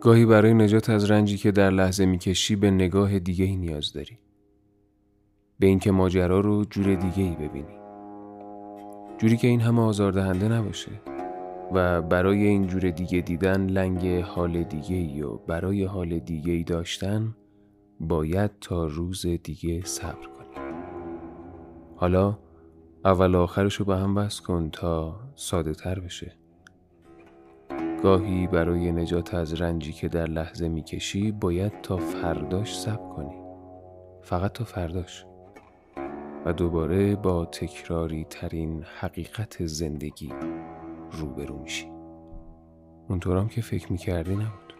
گاهی برای نجات از رنجی که در لحظه می‌کشی به نگاه دیگه ای نیاز داری. به اینکه ماجرا رو جور دیگه ای ببینی. جوری که این همه آزاردهنده نباشه و برای این جور دیگه دیدن لنگ حال دیگه ای و برای حال دیگه ای داشتن باید تا روز دیگه صبر کنی. حالا اول آخرشو به هم بس کن تا ساده تر بشه. گاهی برای نجات از رنجی که در لحظه می‌کشی باید تا فرداش صبر کنی. فقط تا فرداش. و دوباره با تکراری ترین حقیقت زندگی روبرو میشی. اونطورام که فکر می‌کردی نبود.